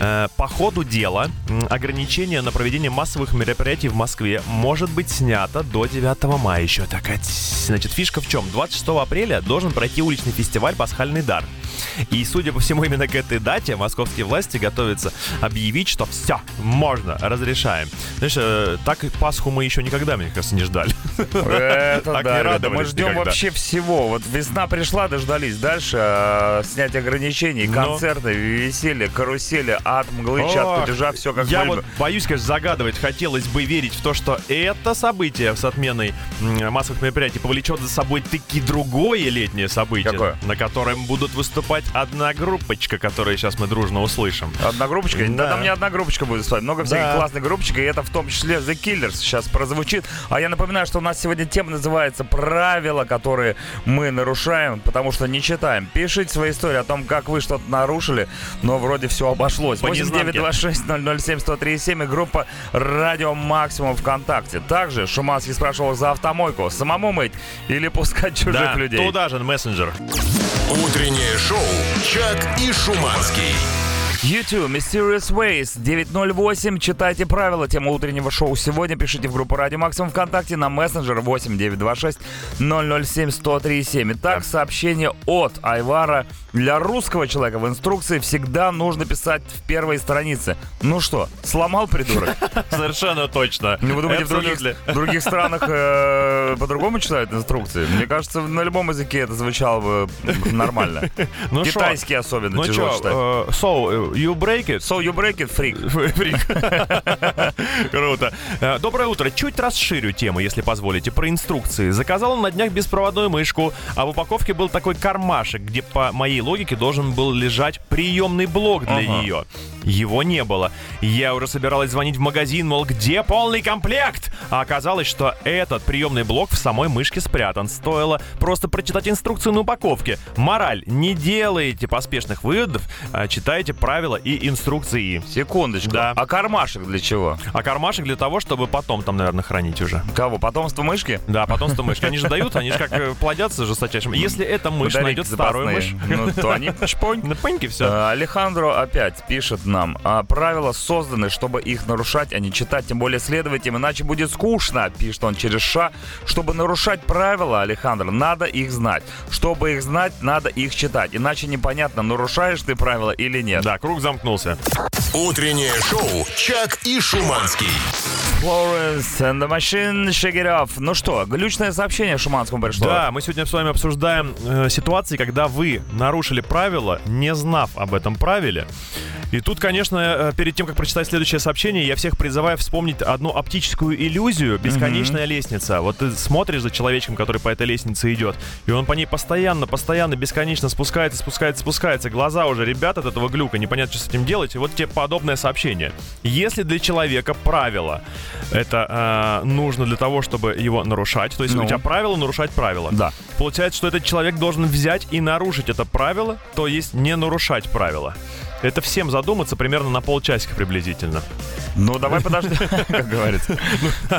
э, по ходу дела ограничение на проведение массовых мероприятий в Москве может быть снято до 9 мая еще. Такая, значит, фишка в чем? 26 апреля должен пройти уличный фестиваль «Пасхальный дар». И, судя по всему, именно к этой дате московские власти готовятся объявить, что все, можно, разрешаем. Знаешь, э, так и Пасху мы еще никогда, мне кажется, не ждали. Это Так да, не ребята, мы ждем никогда. вообще всего. Вот весна пришла, дождались. Дальше э, снять ограничений, Но- концерты, веселье, карусели, ад, мглы, чат, Ох, падежа, все как Я мы вот боюсь, конечно, загадывать. Хотелось бы верить в то, что это событие с отменой массовых мероприятий повлечет за собой таки другое летнее событие, Какое? на котором будут выступать одна группочка, которую сейчас мы дружно услышим. Одна группочка? Да. Да. там не одна группочка будет выступать. Много всяких Да. классных группочек, и это в том числе The Killers сейчас прозвучит. А я напоминаю, что у нас сегодня тема называется «Правила, которые мы нарушаем, потому что не читаем». Пишите свои истории о том, как вы что-то нарушили, но вроде все обошлось. По незнанке. 8926-007-103-7 и группа «Радио Максимум ВКонтакте». Также Шуманский спрашивал за автомойку. Самому мыть или пускать чужих да, людей? туда же мессенджер. Утреннее шоу «Чак и Шуманский». YouTube, Mysterious Ways, 908. Читайте правила. Тема утреннего шоу сегодня. Пишите в группу Радио Максимум ВКонтакте на мессенджер 8926 007 1037. Итак, сообщение от Айвара. Для русского человека в инструкции всегда нужно писать в первой странице. Ну что, сломал придурок? Совершенно точно. Ну, вы думаете, в других, в других странах э, по-другому читают инструкции? Мне кажется, на любом языке это звучало бы нормально. Ну шо? Китайский особенно Ну тяжело читать. so, э, you break it? So you break it, freak. Фрик. Круто. Э, Доброе утро. Чуть расширю тему, если позволите, про инструкции. Заказал на днях беспроводную мышку, а в упаковке был такой кармашек, где по моей логике должен был лежать приемный блок для Ага. нее. Его не было. Я уже собиралась звонить в магазин, мол, где полный комплект? А оказалось, что этот приемный блок в самой мышке спрятан. Стоило просто прочитать инструкцию на упаковке. Мораль. Не делайте поспешных выводов, а читайте правила и инструкции. Секундочку. Да. А кармашек для чего? А кармашек для того, чтобы потом там, наверное, хранить уже. Кого? Потомство мышки? Да, потомство мышки. Они же дают, они же как э, плодятся жесточайшим. Если эта мышь найдет старую мышь. Ну, то они шпонь. на пеньке все. Э, Алехандро опять пишет нам, а, правила созданы, чтобы их нарушать, а не читать, тем более следовать им, иначе будет скучно, пишет он через ша. Чтобы нарушать правила, Алехандро, надо их знать. Чтобы их знать, надо их читать, иначе непонятно, нарушаешь ты правила или нет. Да, круг замкнулся. Утреннее шоу «Чак и Шуманский». Florence and the Machine, Shake It Off. Ну что, глючное сообщение Шуманскому пришло. Да, мы сегодня с вами обсуждаем э, ситуации, когда вы нарушили правила, не знав об этом правиле. И тут, конечно, э, перед тем, как прочитать следующее сообщение, я всех призываю вспомнить одну оптическую иллюзию «Бесконечная лестница». Вот ты смотришь за человечком, который по этой лестнице идет, и он по ней постоянно, постоянно, бесконечно спускается, спускается, спускается. Глаза уже ребят от этого глюка, непонятно, что с этим делать. И вот тебе подобное сообщение. Если для человека правило это э, нужно для того, чтобы его нарушать, то есть Ну. у тебя правило нарушать правила. Да. Получается, что этот человек должен взять и нарушить это правило, то есть не нарушать правила. Это всем задуматься примерно на полчасика приблизительно. Ну, давай подожди, как говорится.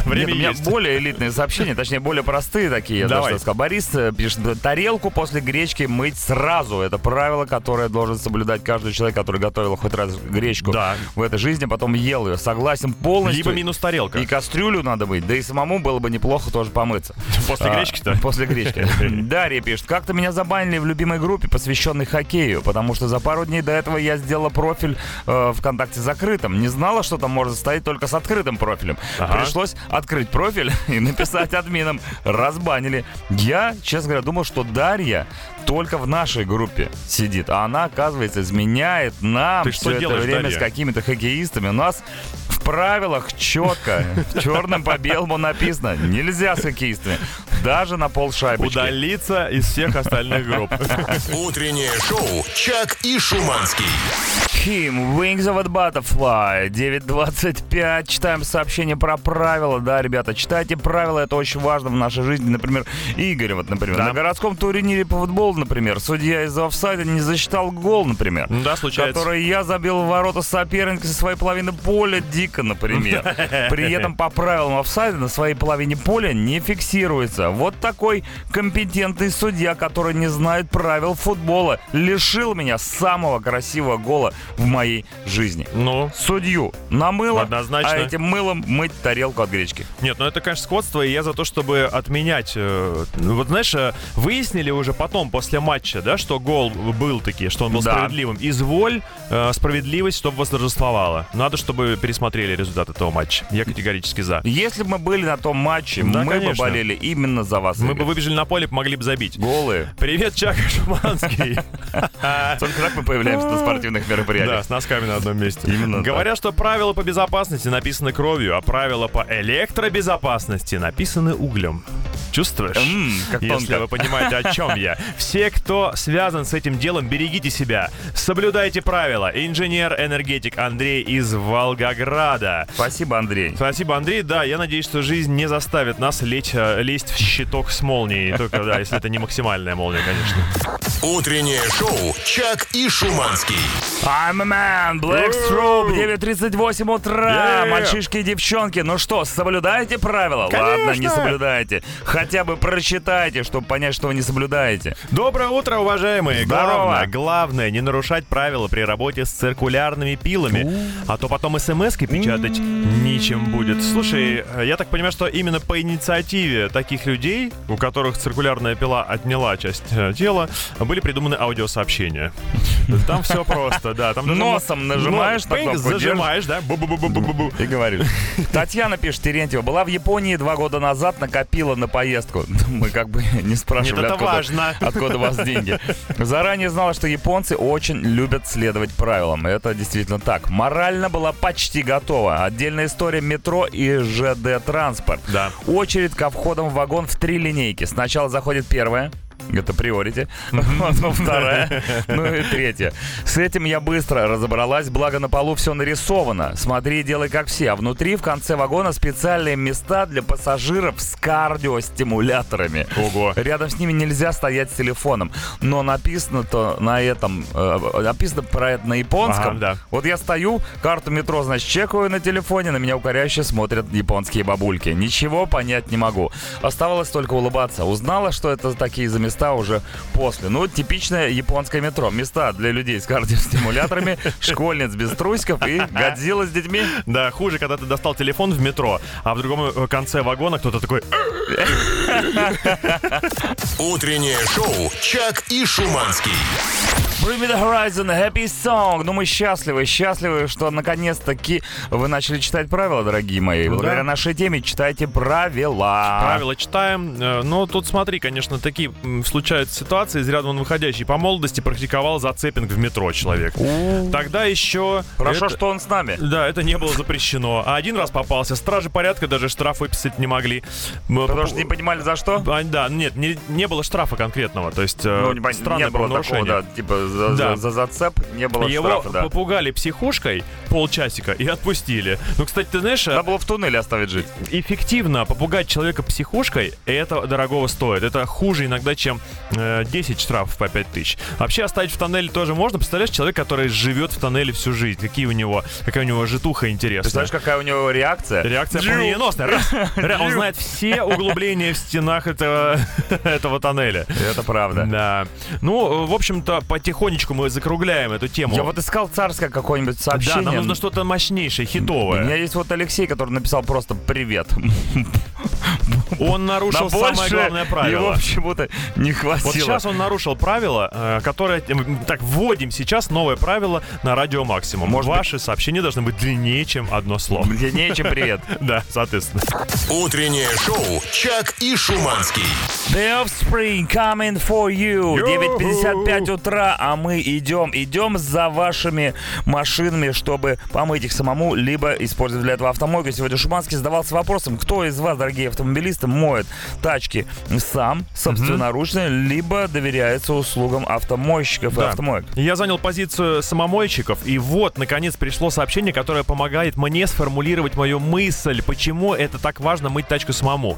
Время Нет, у меня есть. более элитные сообщения, точнее, более простые такие. Я Давай. сказал. Борис э, пишет, тарелку после гречки мыть сразу. Это правило, которое должен соблюдать каждый человек, который готовил хоть раз гречку Да. в этой жизни, потом ел ее. Согласен полностью. Либо минус тарелка. И кастрюлю надо быть, да и самому было бы неплохо тоже помыться. После А, гречки-то? После гречки. Дарья пишет, как-то меня забанили в любимой группе, посвященной хоккею, потому что за пару дней до этого я сделала профиль э, ВКонтакте закрытым. Не знала, что там может стоять только с открытым профилем. Ага. Пришлось открыть профиль и написать админам. Разбанили. Я, честно говоря, думал, что Дарья только в нашей группе сидит, а она, оказывается, изменяет нам Ты все что это делаешь, время Дарья? с какими-то хоккеистами. У нас в правилах четко, черным по белому написано, нельзя с хоккеистами, даже на пол шайбочки. Удалиться из всех остальных групп. Утреннее шоу «Чак и Шуманский». Him, Wings of a Butterfly, 9.25. Читаем сообщение про правила. Да, ребята, читайте правила, это очень важно в нашей жизни. Например, Игорь, вот, например, Да. на городском турнире по футболу, например, судья из-за офсайда не засчитал гол, например. Да, случается. Который я забил в ворота соперника со своей половины поля дико, например. При этом по правилам офсайда на своей половине поля не фиксируется. Вот такой компетентный судья, который не знает правил футбола, лишил меня самого красивого гола в моей жизни. Ну, Судью намыло, Однозначно. а этим мылом мыть тарелку от гречки. Нет, ну это, конечно, скотство, и я за то, чтобы отменять. э, вот знаешь, э, выяснили уже потом, после матча, да, что гол был таки, что он был Да. справедливым. Изволь э, справедливость, чтобы восторжествовала. Надо, чтобы пересмотрели результат этого матча. Я категорически за. Если бы мы были на том матче, Да, мы бы конечно. болели именно за вас. Мы Игорь. бы выбежали на поле, могли бы забить. голые. Привет, Чак Шуманский. Только так мы появляемся на спортивных мероприятиях. Да, с носками на одном месте. Именно Говорят, что правила по безопасности написаны кровью, а правила по электробезопасности написаны углем. Чувствуешь? Если вы понимаете, о чем я. Все, кто связан с этим делом, берегите себя. Соблюдайте правила. Инженер-энергетик Андрей из Волгограда. Спасибо, Андрей. Спасибо, Андрей. Да, я надеюсь, что жизнь не заставит нас лечь, э, лезть в щиток с молнией. Только, да, если это не максимальная молния, конечно. Утреннее шоу «Чак и Шуманский». I'm a man, Black Strobe, 9.38 утра, Yeah. мальчишки и девчонки. Ну что, соблюдаете правила? Ладно, не соблюдаете. Хотя бы прочитайте, чтобы понять, что вы не соблюдаете. Доброе утро, уважаемые! Здорово. Главное, главное, не нарушать правила при работе с циркулярными пилами, а то потом смс-ки печатать ничем будет. Слушай, э, я так понимаю, что именно по инициативе таких людей, у которых циркулярная пила отняла часть э, тела, были придуманы аудиосообщения. Там все просто, да. Там Носом нажимаешь кнопку, зажимаешь, да? Бу-бу-бу-бу-бу-бу. И говоришь. Татьяна пишет, Терентьева, была в Японии два года назад, накопила на поездку. Мы как бы не спрашивали, Нет, это откуда, важно. откуда у вас деньги. Заранее знала, что японцы очень любят следовать правилам. Это действительно так. Морально была почти готова. Отдельная история метро и ЖД-транспорт. Да. Очередь ко входам в вагон в три линейки. Сначала заходит первая. Это приорити. Потом вторая. Ну и третья. С этим я быстро разобралась, благо на полу все нарисовано. Смотри и делай как все. А внутри в конце вагона специальные места для пассажиров с кардиостимуляторами. Ого. Рядом с ними нельзя стоять с телефоном. Но написано-то на этом, э, написано про это на японском. Ага, да. Вот я стою, карту метро, значит, чекаю на телефоне, на меня укоряюще смотрят японские бабульки. Ничего понять не могу. Оставалось только улыбаться. Узнала, что это такие за места уже после. Ну, типичное японское метро. Места для людей с кардиостимуляторами, школьниц без трусиков и Годзилла с детьми. Да, хуже, когда ты достал телефон в метро, а в другом э, конце вагона кто-то такой... Утреннее шоу «Чак и Шуманский». Bring me the horizon, happy song. Ну, мы счастливы, счастливы, что наконец-таки вы начали читать правила, дорогие мои. Благодаря нашей теме читайте правила. Правила читаем. Но тут смотри, конечно, такие случаются ситуации, из ряда вон выходящие. По молодости практиковал зацепинг в метро человек. Тогда еще... Хорошо, это- что он с нами. Да, это не было запрещено. А один раз попался. Стражи порядка даже штраф выписать не могли. Потому по- что не понимали, за что? А, Да, нет, не, не было штрафа конкретного. То есть э, Ну, не, странное не было правонарушение. такого, да, типа за, Да. за- за зацеп не было Его штрафа, да. попугали психушкой полчасика и отпустили. Ну, кстати, ты знаешь, Надо было в туннеле оставить жить. эффективно попугать человека психушкой, это дорогого стоит. Это хуже иногда, чем чем э, 10 штрафов по 5 тысяч. Вообще оставить в тоннеле тоже можно. Представляешь, человек, который живет в тоннеле всю жизнь. Какие у него, какая у него житуха интересная. Представляешь, какая у него реакция? Реакция молниеносная. Раз. Раз. Он знает все углубления в стенах этого, этого тоннеля. Это правда. Да. Ну, в общем-то, потихонечку мы закругляем эту тему. Я вот искал царское какое-нибудь да, сообщение. нам нужно что-то мощнейшее, У хитовое. меня есть вот Алексей, который написал просто «Привет». Он На нарушил самое главное Его правило. почему-то не хватило. Вот сейчас он нарушил правило, э, которое... м, Так, вводим сейчас новое правило на радио максимум. Может быть- Ваши сообщения должны быть длиннее, чем одно слово. Длиннее, чем привет. Да, соответственно. Утреннее шоу «Чак и Шуманский». The Offspring coming for you. Йоу. 9.55 утра, а мы идем, идем за вашими машинами, чтобы помыть их самому, либо использовать для этого автомойку. Сегодня Шуманский задавался вопросом, кто из вас, дорогие автомобилисты, моет тачки сам, собственноручно, либо доверяется услугам автомойщиков и Да. автомоек. Я занял позицию самомойщиков, и вот, наконец, пришло сообщение, которое помогает мне сформулировать мою мысль, почему это так важно мыть тачку самому.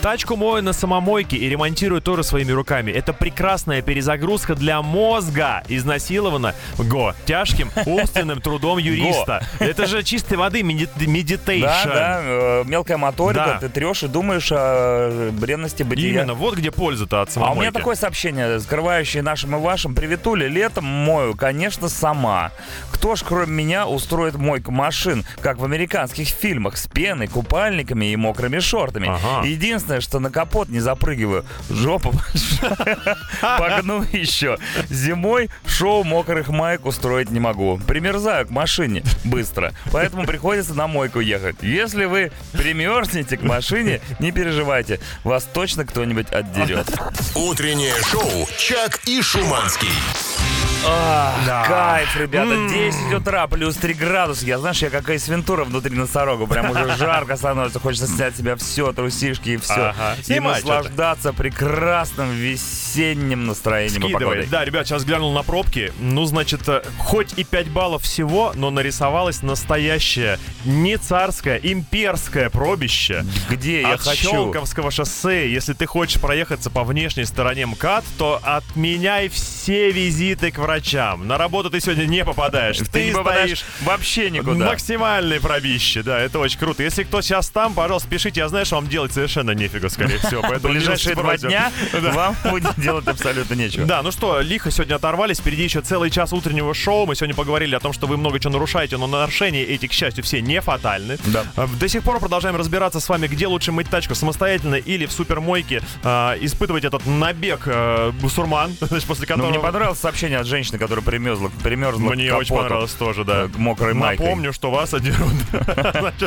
Тачку мою на самомойке и ремонтирую тоже своими руками. Это прекрасная перезагрузка для мозга, изнасилованного тяжким умственным трудом юриста. Это же чистой воды medi- meditation. Да, да, э, мелкая моторика, ты трешь и думаешь о бренности бытия. Именно, вот где польза-то от А у меня такое сообщение, скрывающее нашим и вашим. Приветули, летом мою, конечно, сама. Кто ж, кроме меня, устроит мойку машин, как в американских фильмах, с пеной, купальниками и мокрыми шортами. Ага. Единственное, что на капот не запрыгиваю. Жопу погну еще. Зимой шоу мокрых маек устроить не могу. Примерзаю к машине быстро. Поэтому приходится на мойку ехать. Если вы примерзнете к машине, не переживайте. Вас точно кто-нибудь отдерет. Утреннее шоу «Чак и Шуманский». Ах, Кайф, ребята, 10 утра, плюс 3 градуса. Я, знаешь, я как Эйс Вентура внутри носорога. Прям уже жарко становится, хочется снять себя все, трусишки и все. Ага. И наслаждаться прекрасным весенним настроением Скидывай. Да, ребят, сейчас глянул на пробки. Ну, значит, э, хоть и 5 баллов всего, но нарисовалось настоящее, не царское, имперское пробище. Где я От хочу? Щелковского шоссе. Если ты хочешь проехаться по внешней стороне МКАД, то отменяй все визиты к врачам. На работу ты сегодня не попадаешь. Ты не попадаешь вообще никуда. Максимальное пробище, да, это очень круто. Если кто сейчас там, пожалуйста, пишите. Я знаю, что вам делать совершенно нефига, скорее всего. Поэтому ближайшие два дня вам будет делать абсолютно нечего. Да, ну что, лихо сегодня оторвались. Впереди еще целый час утреннего шоу. Мы сегодня поговорили о том, что вы много чего нарушаете, но нарушения эти, к счастью, все не фатальны. Да. А, До сих пор продолжаем разбираться с вами, где лучше мыть тачку, самостоятельно или в супермойке. А, испытывать этот набег э, бусурман, после Ну, которого... мне понравилось сообщение от женщины, которая примерзла, примерзла Мне очень понравилось тоже, да. э, мокрой майкой. Напомню, что вас одерут.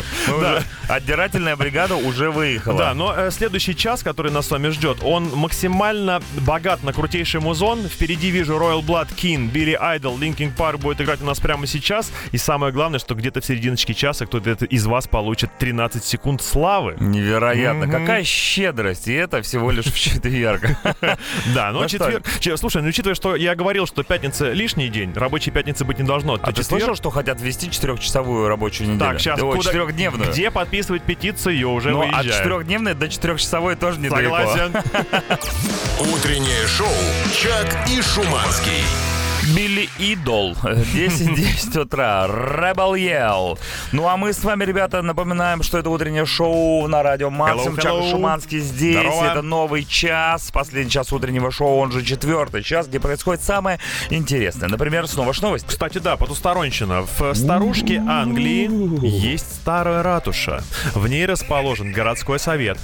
Отдирательная бригада уже выехала. Да, но э, следующий час, который нас с вами ждет, он максимально богат на крутейший музон. Впереди вижу Royal Blood King, Билли Айдол, Linkin Park будет играть у нас прямо сейчас. И самое главное, что где-то в серединочке часа кто-то из вас получит 13 секунд славы. Невероятно. Какая щедрость. И это всего лишь в четверг. Да, но Ну четверг... Че, Слушай, ну учитывая, что я говорил, что пятница лишний день, рабочей пятницы быть не должно, А ты четверг- слышал, что хотят ввести четырехчасовую рабочую неделю? Так, сейчас О, куда- четырехдневную. Где подписывать петицию, ее уже Ну, от выезжаем. четырехдневной до четырехчасовой тоже недалеко. Согласен. Утреннее шоу «Чак и Шуманский». Билли Идол. 10-10 утра. Rebel Yell. Ну а мы с вами, ребята, напоминаем, что это утреннее шоу на радио Максим. Hello, Чак. Шуманский здесь. Здорово. Это новый час. Последний час утреннего шоу, он же четвертый час, где происходит самое интересное. Например, снова ж новость. Кстати, да, потусторонщина. В старушке Англии есть старая ратуша. В ней расположен городской совет.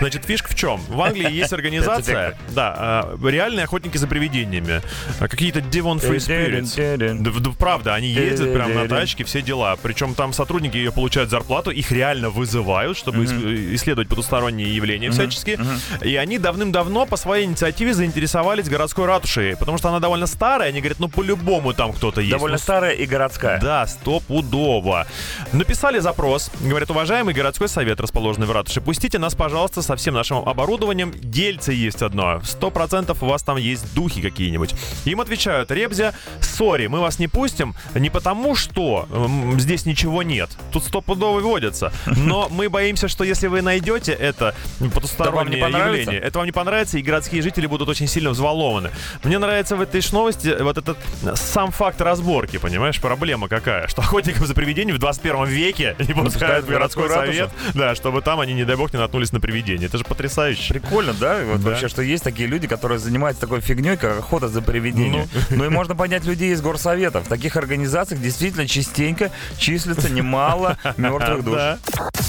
Значит, фишка в чем? В Англии есть организация, да, а, реальные охотники за привидениями. А, Какие-то Devon Free Spirits. Да, в- да, правда, они ездят прям на тачке, все дела. Причем там сотрудники ее получают зарплату, их реально вызывают, чтобы ис- исследовать потусторонние явления всяческие. И они давным-давно по своей инициативе заинтересовались городской ратушей, потому что она довольно старая. Они говорят, ну по-любому там кто-то есть. Довольно Ну, старая и городская. да, стопудово. Написали запрос. Говорят, уважаемый городской совет, расположенный в ратуше, пустите нас, пожалуйста, со всем нашим оборудованием. Дельце есть одно. Сто процентов у вас там есть духи какие-нибудь. Им отвечают, Ребзя, сори, мы вас не пустим не потому, что м, здесь ничего нет. Тут стопудово водятся. Но мы боимся, что если вы найдете это потустороннее явление, это вам не понравится, и городские жители будут очень сильно взволнованы. Мне нравится в этой новости вот этот сам факт разборки, понимаешь, проблема какая, что охотникам за привидениями в 21 веке не пускают в городской совет, да, чтобы там они, не дай бог, не наткнулись на привидение. Это же потрясающе. Прикольно, да? Вот Да. вообще, что есть такие люди, которые занимаются такой фигней, как охота за привидениями. Ну, и можно понять людей из горсоветов. В таких организациях действительно частенько числится немало мертвых душ.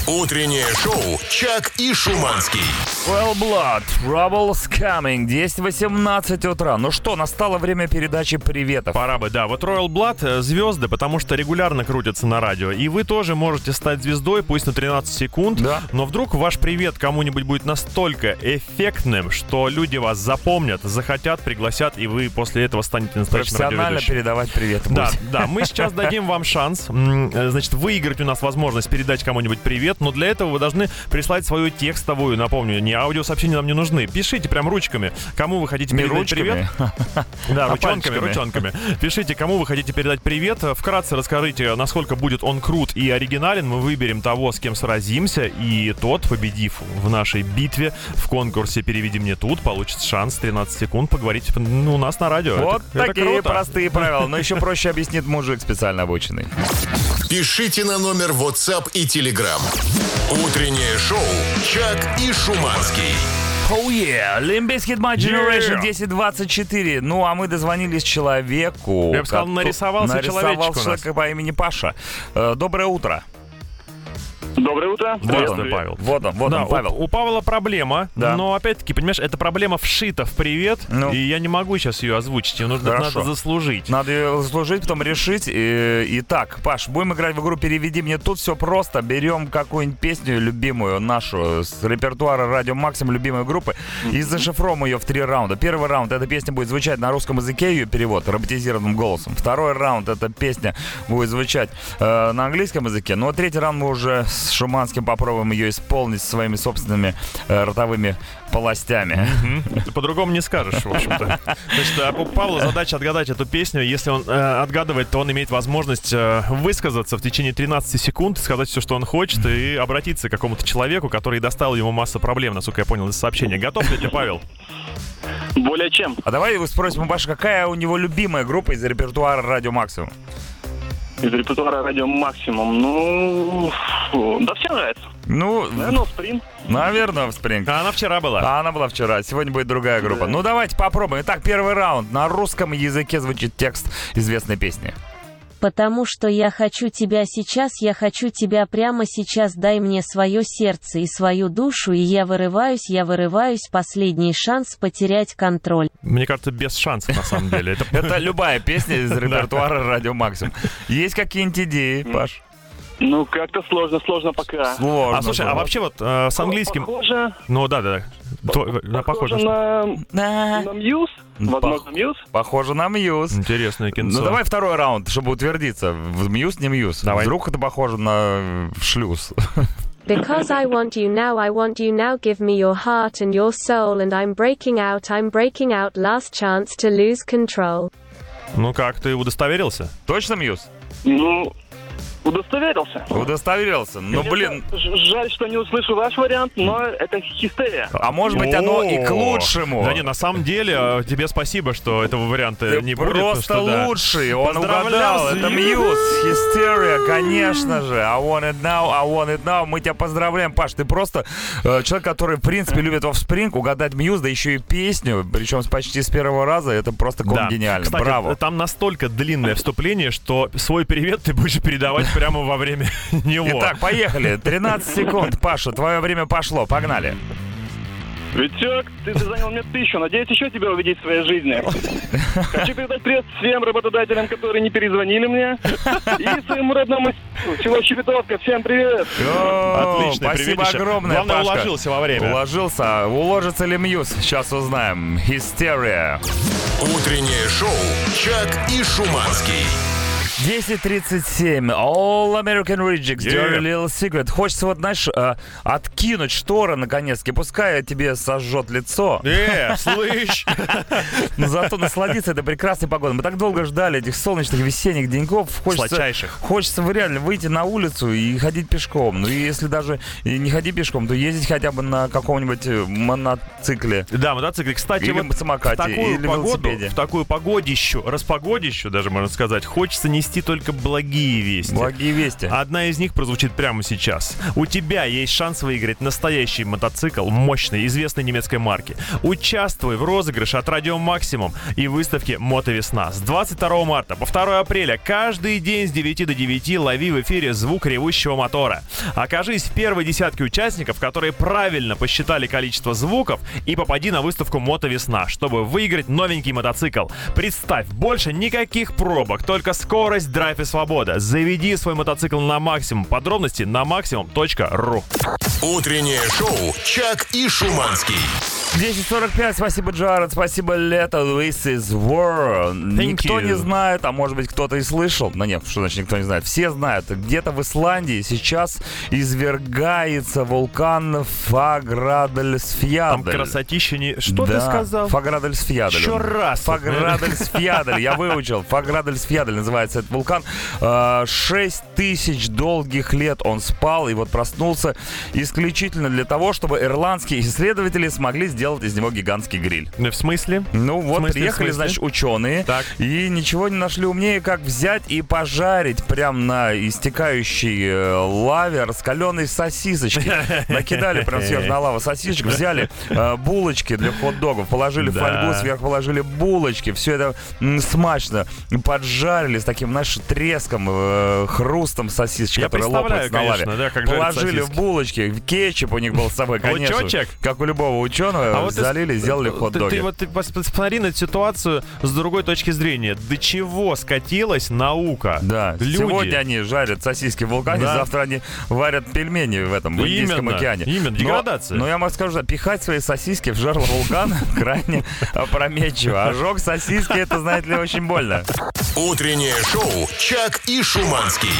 Утреннее шоу «Чак и Шуманский». Well Blood, Trouble's Coming, 10.18 утра. Ну что, настало время передачи приветов. Пора бы, да. Вот Royal Blood э, звезды, потому что регулярно крутятся на радио. И вы тоже можете стать звездой, пусть на 13 секунд. Да. Но вдруг ваш привет кому-нибудь будет настолько эффектным, что люди вас запомнят, захотят, пригласят, и вы после этого станете настоящим Профессионально передавать привет. Да, да, мы сейчас дадим вам шанс, э, значит, выиграть у нас возможность передать кому-нибудь привет, но для этого вы должны прислать свою текстовую, напомню, не аудиосообщения нам не нужны. Пишите прям ручками, кому вы хотите передать ручками. привет. Да, А ручонками, ручонками. Пишите, кому вы хотите передать привет. Вкратце расскажите, насколько будет он крут и оригинален. Мы выберем того, с кем сразимся, и тот, победив в нашей битве в конкурсе «Переведи мне тут», получит шанс 13 секунд поговорить ну, у нас на радио. Вот Это- это такие круто. простые правила. Но еще проще объяснит мужик специально обученный. Пишите на номер WhatsApp и Telegram. Утреннее шоу «Чак и Шуманский». Oh yeah, Limp Bizkit My Generation 1024. Ну, а мы дозвонились человеку. Я бы сказал, нарисовался человечек у нас. человек по имени Паша. Э, Доброе утро. Доброе утро. Вот Привет. он, Павел. Вот он, вот Да, он, Павел. У, у Павла проблема, Да. но опять-таки, понимаешь, эта проблема вшита в привет, Ну. и я не могу сейчас ее озвучить, ее нужно Хорошо. надо заслужить. Надо ее заслужить, потом решить. И, Итак, Паш, будем играть в игру «Переведи мне тут». Все просто. Берем какую-нибудь песню любимую нашу с репертуара «Радио Максим» любимой группы и зашифруем ее в три раунда. Первый раунд — эта песня будет звучать на русском языке, ее перевод роботизированным голосом. Второй раунд — эта песня будет звучать э, на английском языке. Ну а третий раунд мы уже с Шуманским попробуем ее исполнить своими собственными э, ротовыми полостями. По-другому не скажешь, в общем-то. Значит, а у Павла задача отгадать эту песню. Если он э, отгадывает, то он имеет возможность э, высказаться в течение 13 секунд, сказать все, что он хочет, и обратиться к какому-то человеку, который доставил ему массу проблем, насколько я понял из сообщения. Готов ли ты, Павел? Более чем. А давай его спросим у Паши, какая у него любимая группа из репертуара «Радио Максимум»? Из репертуара радио Максимум. Ну, фу, да все нравится. Ну, Наверное, Сприн. наверное, в Спринг. А она вчера была. А она была вчера, сегодня будет другая группа. Ну давайте попробуем. Итак, первый раунд. На русском языке звучит текст известной песни. Потому что я хочу тебя сейчас, я хочу тебя прямо сейчас, дай мне свое сердце и свою душу, и я вырываюсь, я вырываюсь, последний шанс потерять контроль. Мне кажется, без шансов, на самом деле. Это Это любая песня из репертуара «Радио Максимум». Есть какие-нибудь идеи, Паш? Ну, как-то сложно, сложно пока. Сложно. А слушай, а вообще вот э, с английским... Похоже, Ну да, да. То- да, похоже Похоже. что- на, на Мьюз. Возможно, Мьюз. Похоже на Мьюз. Интересное кинцо. Ну давай второй раунд, чтобы утвердиться. В Мьюз, не Мьюз. Давай. Вдруг это похоже на э, шлюз. Because I want you now, I want you now. Give me your heart and your soul, and I'm breaking out, I'm breaking out. Last chance to lose control. Ну как, ты удостоверился? Точно Мьюз? Ну, удостоверился. Удостоверился. Ну, блин, Конечно, ж- Жаль, что не услышу ваш вариант, но это Hysteria. а может быть оно и к лучшему. Да не, на самом деле, э, тебе спасибо, что этого варианта не будет. просто лучший. Он угадал. Это Мьюз. Hysteria, конечно же. I want it now, I want it now. Мы тебя поздравляем, Паш. Ты просто э, человек, который, в принципе, любит Offspring. Угадать Мьюз, да еще и песню. Причем с- почти с первого раза. Это просто гениально. Кстати, Браво. там настолько длинное вступление, что свой привет ты будешь передавать прямо во время него. Итак, поехали. 13 секунд. Паша, твое время пошло. Погнали. Витек, ты занял мне тысячу. Надеюсь, еще тебя увидеть в своей жизни. Хочу передать привет всем работодателям, которые не перезвонили мне. И своему родному. Село Щебетовка. Всем привет. О, Отличное Спасибо приведище. огромное, Главное, Пашка. уложился во время. Уложился. Уложится ли Мьюз? Сейчас узнаем. Hysteria. Утреннее шоу «Чак и Шуманский». 10.37. All American Rejects. Yeah. Dirty Little Secret. Хочется вот, знаешь, э, откинуть шторы наконец-таки. Пускай тебе сожжет лицо. Э, слышь! Но зато насладиться этой прекрасной погодой. Мы так долго ждали этих солнечных весенних деньков. Хочется, Сладчайших. хочется реально выйти на улицу и ходить пешком. Ну и если даже не ходить пешком, то ездить хотя бы на каком-нибудь моноцикле. Да, мотоциклы. Кстати, Или вот самокате, в такую или погоду, велосипеде. в такую погодищу, распогодищу даже можно сказать, хочется нести только благие вести. Благие вести. Одна из них прозвучит прямо сейчас. У тебя есть шанс выиграть настоящий мотоцикл мощной, известной немецкой марки. Участвуй в розыгрыше от Радио Максимум и выставке Мотовесна. С 22 марта по 2 апреля каждый день с 9 до 9 лови в эфире звук ревущего мотора. Окажись в первой десятке участников, которые правильно посчитали количество звуков и попади на выставку Мотовесна, чтобы выиграть новенький мотоцикл. Представь, больше никаких пробок, только скорость, драйв и свобода. Заведи свой мотоцикл на максимум. Подробности на maximum.ru. Утреннее шоу «Чак и Шуманский». 10.45, спасибо, Джаред, спасибо, Лето, This is War. Никто you. не знает, а может быть кто-то и слышал. Ну нет, что значит никто не знает? Все знают. Где-то в Исландии сейчас извергается вулкан Фаградельсфьядель. Там красотища не... Что Да, ты сказал? Фаградельсфьядель. Еще раз. Фаградельсфьядель, я выучил. Фаградельсфьядель называется этот вулкан. 6 тысяч долгих лет он спал и вот проснулся исключительно для того, чтобы ирландские исследователи смогли сделать из него гигантский гриль. В смысле? Ну вот, смысле, приехали, значит, ученые Так. и ничего не нашли умнее, как взять и пожарить прям на истекающей э, лаве раскаленные сосисочки. Накидали прям сверху на лаву сосисочек, взяли э, булочки для хот-догов, положили фольгу, сверху положили булочки, все это смачно поджарили с таким, знаешь, треском, э, хрустом сосисочек, Я которые лопаются на лаве. Положили в булочки, кетчуп у них был с собой, конечно. Как у любого ученого, А вот ты- залили, сделали хот-доги. Ты, вот посмотри на эту ситуацию с другой точки зрения. До чего скатилась наука? Да, Люди. сегодня они жарят сосиски в вулкане, Да. завтра они варят пельмени в этом, в Именно, Индийском океане. именно, Но- деградация. Но, я могу сказать, что пихать свои сосиски в жерло вулкана крайне опрометчиво. Ожог сосиски, это, знаете ли, очень больно. Утреннее шоу «Чак и Шуманский».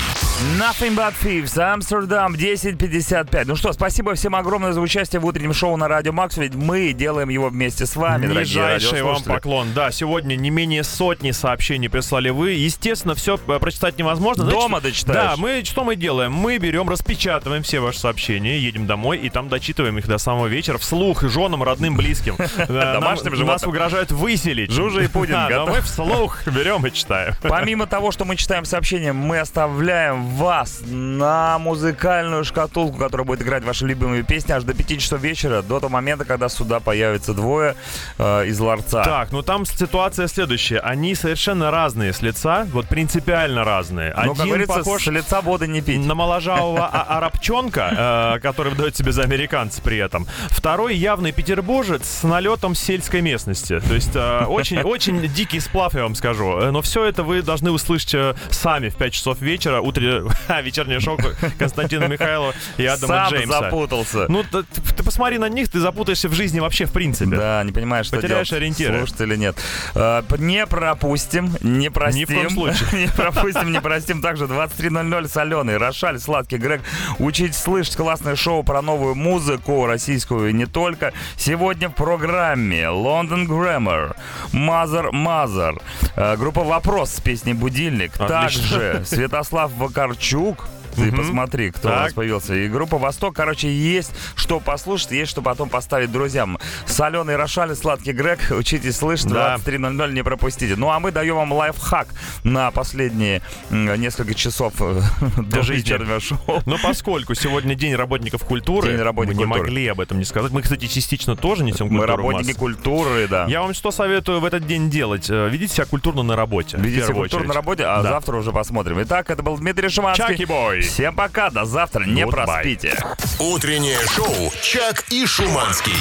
Nothing but Thieves, Амстердам, 10.55. Ну что, спасибо всем огромное за участие в утреннем шоу на Радио Макс, ведь мы делаем его вместе с вами, Нижайший вам поклон. Да, сегодня не менее сотни сообщений прислали вы. Естественно, все прочитать невозможно. Дома дочитаешь. Да, мы что мы делаем? Мы берем, распечатываем все ваши сообщения, едем домой и там дочитываем их до самого вечера вслух женам, родным, близким. Да, Домашним животным. Нас угрожают выселить. Жужа и Пудин Да, мы вслух берем и читаем. Помимо того, что мы читаем сообщения, мы оставляем вас на музыкальную шкатулку, которая будет играть ваши любимые песни аж до 5 часов вечера, до того момента, когда сюда появятся двое э, из ларца. Так, ну там ситуация следующая. Они совершенно разные с лица, вот принципиально разные. Ну, как Один говорится, похож с лица воды не пить. на моложавого а- арабчонка, э, который выдает себе за американца при этом. Второй явный петербуржец с налетом сельской местности. То есть э, очень, очень дикий сплав, я вам скажу. Э, Но все это вы должны услышать э, сами в 5 часов вечера. Утре... Ха, вечернее шоу Константина Михайлова и Адама Сам Джеймса. запутался. Ну, ты посмотри на них, ты запутаешься в жизни вообще в принципе. Да, не понимаешь, что Потеряешь делать, ориентиры. слушать или нет. Э, Не пропустим, не простим. Ни в коем случае. Не пропустим, не простим. Также 23.00 соленый, Рошаль, Сладкий, Грег. Учитесь слышать классное шоу про новую музыку, российскую и не только. Сегодня в программе London Grammar, Mother Mother, группа «Вопрос» с песней «Будильник». Отлично. Также Святослав Вакарчук, ты Мгм. посмотри, кто у Так. нас появился. И группа «Восток», короче, есть что послушать, есть что потом поставить друзьям. Соленый Рошаль, сладкий Грег, учитесь слышать, Да. 23.00 не пропустите. Ну, а мы даем вам лайфхак на последние несколько часов э, до жизни. вечернего шоу. Но поскольку сегодня День работников культуры, День работников мы не культуры. могли об этом не сказать. Мы, кстати, частично тоже несем культуру Мы работники культуры, да. Я вам что советую в этот день делать? Э, Ведите себя культурно на работе. в Видите первую культуру очередь. на работе, а Да. завтра уже посмотрим. Итак, это был Дмитрий Шиманский. Чаки-бой. Всем пока, до завтра, не Goodbye. проспите. Утреннее шоу «Чак и Шуманский».